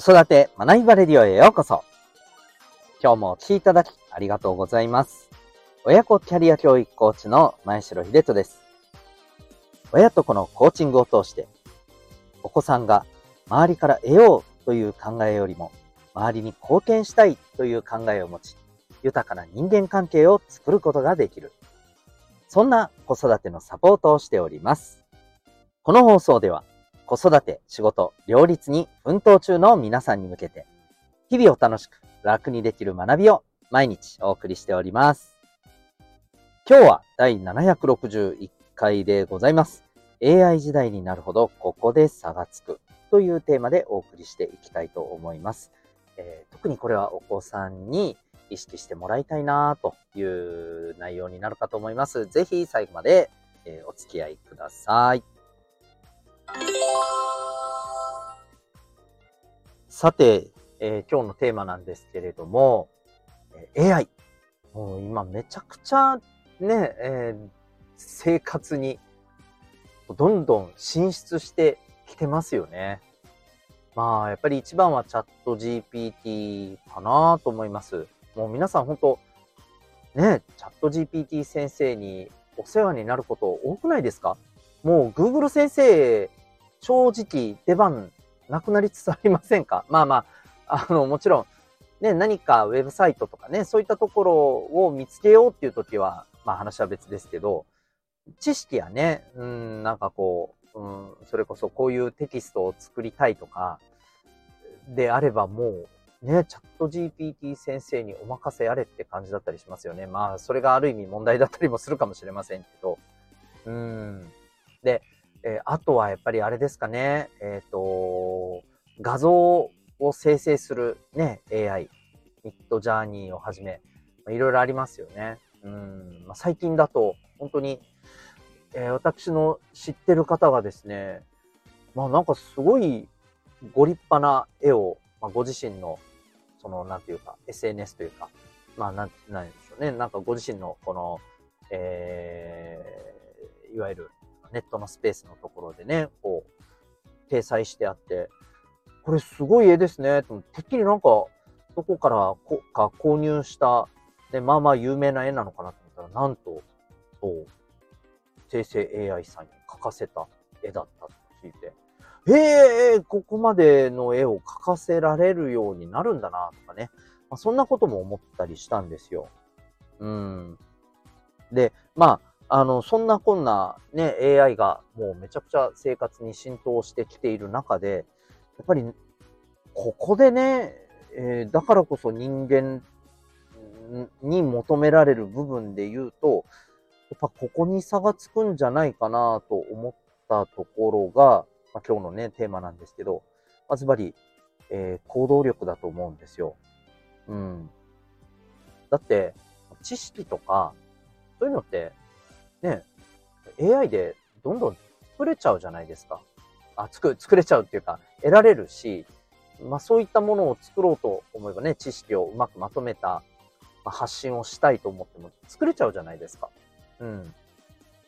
子育て学びバレディオへようこそ。今日もお聴きいただきありがとうございます。親子キャリア教育コーチの前城秀人です。親と子のコーチングを通して、お子さんが周りから得ようという考えよりも、周りに貢献したいという考えを持ち、豊かな人間関係を作ることができる。そんな子育てのサポートをしております。この放送では、子育て、仕事、両立に奮闘中の皆さんに向けて、日々を楽しく楽にできる学びを毎日お送りしております。今日は第761回でございます。AI 時代になるほどここで差がつくというテーマでお送りしていきたいと思います。えー、特にこれはお子さんに意識してもらいたいなという内容になるかと思います。ぜひ最後まで、えお付き合いください。さて、えー、今日のテーマなんですけれども、AI。もう今めちゃくちゃね、えー、生活にどんどん進出してきてますよね。まあ、やっぱり一番はチャット GPT かなと思います。もう皆さん本当ね、チャット GPT 先生にお世話になること多くないですか？もう Google 先生正直出番なくなりつつありませんか？まあまあ、あの、もちろん、ね、何かウェブサイトとかね、そういったところを見つけようっていう時は、まあ話は別ですけど、知識やね、うん、なんかこう、うん、それこそこういうテキストを作りたいとか、であればもう、ね、チャット GPT 先生にお任せあれって感じだったりしますよね。まあ、それがある意味問題だったりもするかもしれませんけど。うん。で、えー、あとはやっぱりあれですかね、えっ、ー、と、画像を生成するね、AI、ミッドジャーニーをはじめ、まあ、いろいろありますよね。うん、まあ、最近だと、本当に、えー、私の知ってる方がですね、まあなんかすごいご立派な絵を、まあ、ご自身の、その、なんていうか、SNS というか、まあなん、なんでしょうね、なんかご自身のこの、えー、いわゆるネットのスペースのところでね、こう、掲載してあって、これすごい絵ですね。てっきりなんか、どこからこか購入した、で、まあまあ有名な絵なのかなと思ったら、なんと、そう、生成 AI さんに描かせた絵だったと聞いて、ええー、ここまでの絵を描かせられるようになるんだな、とかね。まあ、そんなことも思ったりしたんですよ。うん。で、まあ、あの、そんなこんなね、AI がもうめちゃくちゃ生活に浸透してきている中で、やっぱり、ここでね、えー、だからこそ人間に求められる部分で言うと、やっぱここに差がつくんじゃないかなと思ったところが、まあ、今日のね、テーマなんですけど、まあずばり、えー、行動力だと思うんですよ。うん。だって、知識とか、そういうのってね、AI でどんどん作れちゃうじゃないですか。あ、作、作れちゃうっていうか、得られるし、まあそういったものを作ろうと思えばね、知識をうまくまとめた、まあ、発信をしたいと思っても作れちゃうじゃないですか。うん。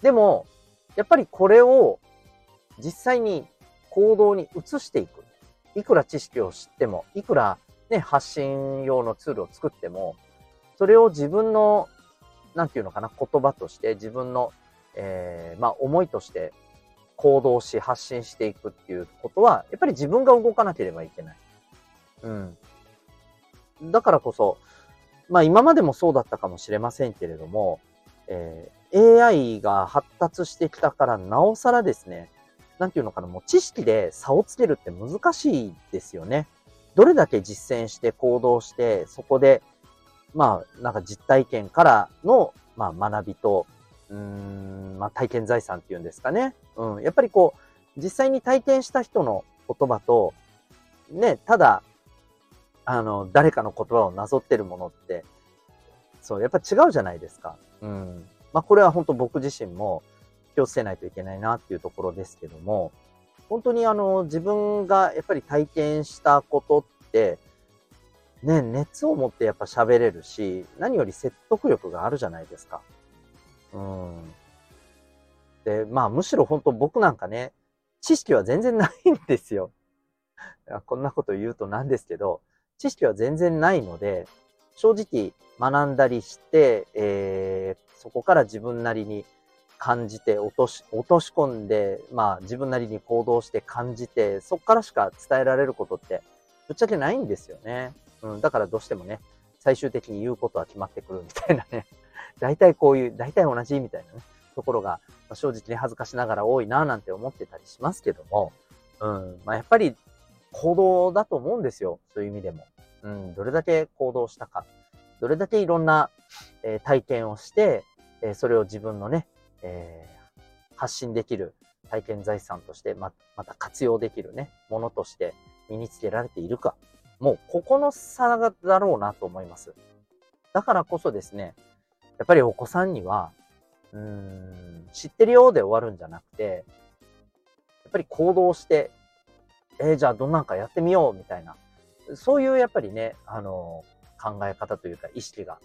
でも、やっぱりこれを実際に行動に移していく。いくら知識を知っても、いくらね、発信用のツールを作っても、それを自分のなんていうのかな、言葉として自分の、えー、まあ思いとして行動し発信していくっていうことは、やっぱり自分が動かなければいけない。うん。だからこそ、まあ今までもそうだったかもしれませんけれども、えー、AI が発達してきたからなおさらですね、なんていうのかな、もう知識で差をつけるって難しいですよね。どれだけ実践して行動して、そこでまあ、なんか実体験からの、まあ、学びと、うん、まあ、体験財産っていうんですかね。うん。やっぱりこう、実際に体験した人の言葉と、ね、ただ、あの、誰かの言葉をなぞってるものって、そう、やっぱ違うじゃないですか。うん。まあ、これは本当僕自身も気をつけないといけないなっていうところですけども、本当にあの、自分がやっぱり体験したことって、ね、熱を持ってやっぱ喋れるし、何より説得力があるじゃないですか。うん。で、まあむしろ本当僕なんかね、知識は全然ないんですよ。こんなこと言うとなんですけど、知識は全然ないので、正直学んだりして、えー、そこから自分なりに感じて落とし、落とし込んで、まあ自分なりに行動して感じて、そこからしか伝えられることってぶっちゃけないんですよね。うん、だからどうしてもね、最終的に言うことは決まってくるみたいなね。大体こういう、大体同じみたいなね、ところが、ま正直に恥ずかしながら多いななんて思ってたりしますけども、うん、まあやっぱり行動だと思うんですよ。そういう意味でも。うん、どれだけ行動したか。どれだけいろんな、えー、体験をして、えー、それを自分のね、えー、発信できる体験財産としてま、また活用できるね、ものとして身につけられているか。もう、ここの差だろうなと思います。だからこそですね、やっぱりお子さんには、うーん、知ってるようで終わるんじゃなくて、やっぱり行動して、えー、じゃあどんなんかやってみようみたいな、そういうやっぱりね、あの、考え方というか意識が、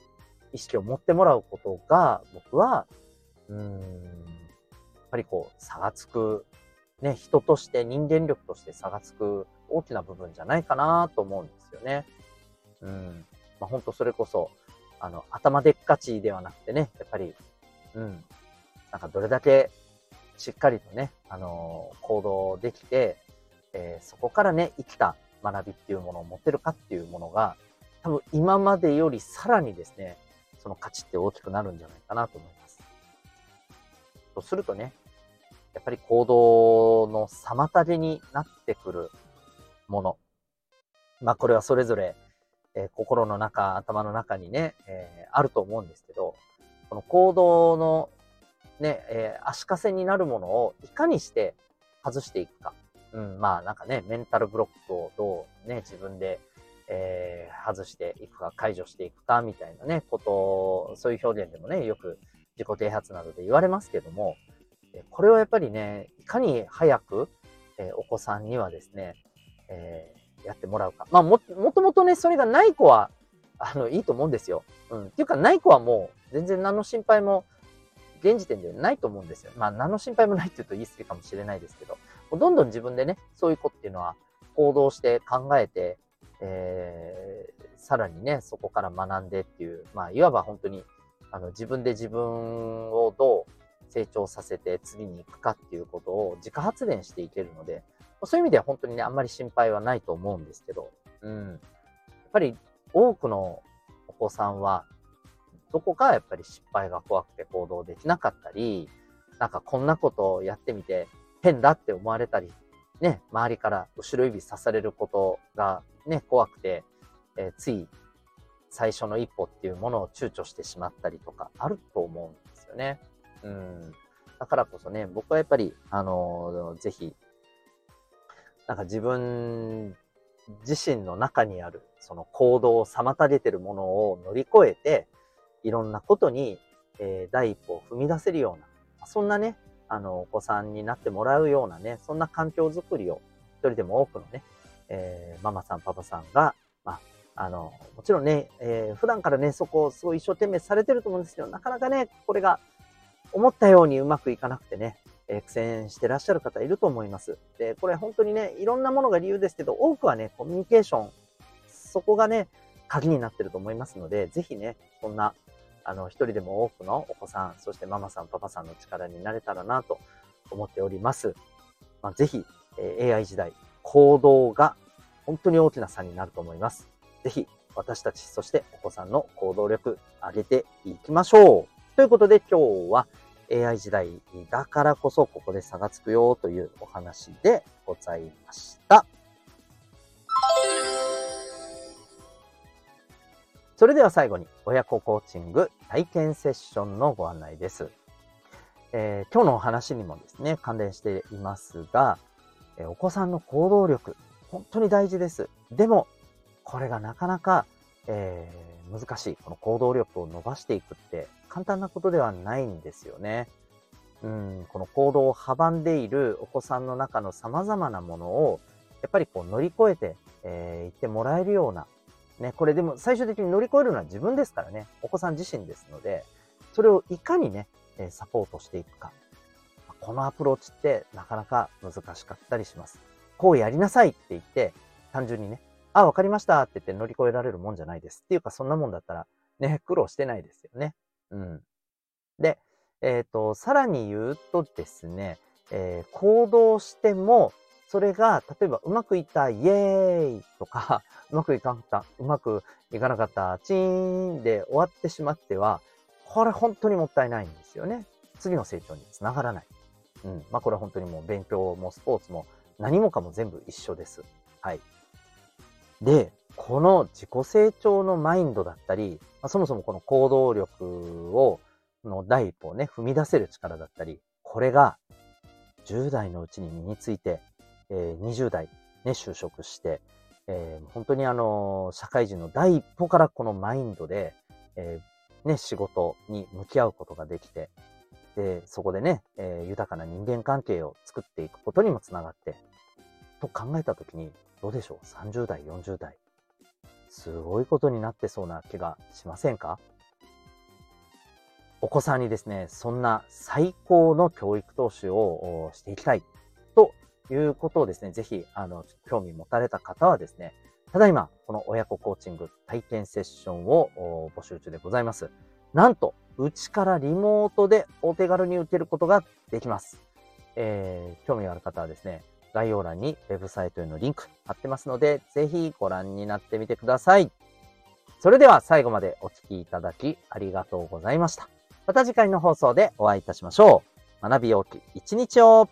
意識を持ってもらうことが、僕は、うーん、やっぱりこう、差がつく、ね、人として人間力として差がつく大きな部分じゃないかなと思うんですよね。うん。まあ、本当それこそ、あの、頭でっかちではなくてね、やっぱり、うん。なんかどれだけしっかりとね、あのー、行動できて、えー、そこからね、生きた学びっていうものを持てるかっていうものが、多分今までよりさらにですね、その価値って大きくなるんじゃないかなと思います。とするとね、やっぱり行動の妨げになってくるもの。まあこれはそれぞれ、え、心の中、頭の中にね、え、あると思うんですけど、この行動のね、え、足かせになるものをいかにして外していくか。うん、まあなんかね、メンタルブロックをどうね、自分で、えー、外していくか、解除していくか、みたいなね、ことをそういう表現でもね、よく自己啓発などで言われますけども、これはやっぱりね、いかに早く、えー、お子さんにはですね、えー、やってもらうか。まあも、もともとね、それがない子は、あの、いいと思うんですよ。うん。っていうか、ない子はもう、全然何の心配も、現時点でないと思うんですよ。まあ、何の心配もないって言うと言い過ぎかもしれないですけど、どんどん自分でね、そういう子っていうのは行動して考えて、えー、さらにね、そこから学んでっていう、まあ、いわば本当に、あの、自分で自分をどう成長させて次に行くかっていうことを自家発電していけるので、そういう意味では本当にね、あんまり心配はないと思うんですけど、うん。やっぱり多くのお子さんは、どこかやっぱり失敗が怖くて行動できなかったり、なんかこんなことをやってみて変だって思われたり、ね、周りから後ろ指さされることがね、怖くて、えー、つい最初の一歩っていうものを躊躇してしまったりとかあると思うんですよね。うん。だからこそね、僕はやっぱり、あのー、ぜひ、なんか自分自身の中にある、その行動を妨げてるものを乗り越えて、いろんなことに、えー、第一歩を踏み出せるような、そんなね、あの、お子さんになってもらうようなね、そんな環境づくりを、一人でも多くのね、えー、ママさん、パパさんが、まあ、あの、もちろんね、えー、普段からね、そこをすごい一生懸命されてると思うんですけど、なかなかね、これが思ったようにうまくいかなくてね、え、苦戦してらっしゃる方いると思います。で、これ本当にね、いろんなものが理由ですけど、多くはね、コミュニケーション、そこがね、鍵になってると思いますので、ぜひね、そんな、あの、一人でも多くのお子さん、そしてママさん、パパさんの力になれたらなと思っております。まあ、ぜひ、えー、AI 時代、行動が本当に大きな差になると思います。ぜひ、私たち、そしてお子さんの行動力上げていきましょう。ということで今日は AI 時代だからこそここで差がつくよというお話でございました。それでは最後に親子コーチング体験セッションのご案内です。えー、今日のお話にもですね、関連していますが、えー、お子さんの行動力、本当に大事です。でも、これがなかなか、えー、難しい。この行動力を伸ばしていくって簡単なことではないんですよね。うん、この行動を阻んでいるお子さんの中の様々なものを、やっぱりこう乗り越えて、えー、言ってもらえるようなね、これでも最終的に乗り越えるのは自分ですからね、お子さん自身ですので、それをいかにね、サポートしていくか。このアプローチってなかなか難しかったりします。こうやりなさいって言って、単純にね、あ、わかりましたって言って乗り越えられるもんじゃないです。っていうか、そんなもんだったら、ね、苦労してないですよね。うん。で、えっ、ー、と、さらに言うとですね、えー、行動しても、それが、例えばうまくいった、イエーイとか、うまくいかなかった、うまくいかなかった、チーンで終わってしまっては、これ本当にもったいないんですよね。次の成長につながらない。うん。まあこれは本当にもう勉強もスポーツも何もかも全部一緒です。はい。で、この自己成長のマインドだったり、まあ、そもそもこの行動力を、の第一歩をね、踏み出せる力だったり、これが10代のうちに身について、えー、20代ね、就職して、えー、本当にあの、社会人の第一歩からこのマインドで、えー、ね、仕事に向き合うことができて、で、そこでね、えー、豊かな人間関係を作っていくことにもつながって、と考えたときに、どうでしょう ?30 代、40代。すごいことになってそうな気がしませんか？お子さんにですね、そんな最高の教育投資をしていきたいということをですね、ぜひ、あの、興味持たれた方はですね、ただいま、この親子コーチング体験セッションを募集中でございます。なんと、うちからリモートでお手軽に受けることができます。えー、興味がある方はですね、概要欄にウェブサイトへのリンク貼ってますので、ぜひご覧になってみてください。それでは最後までお聴きいただきありがとうございました。また次回の放送でお会いいたしましょう。学びようき一日を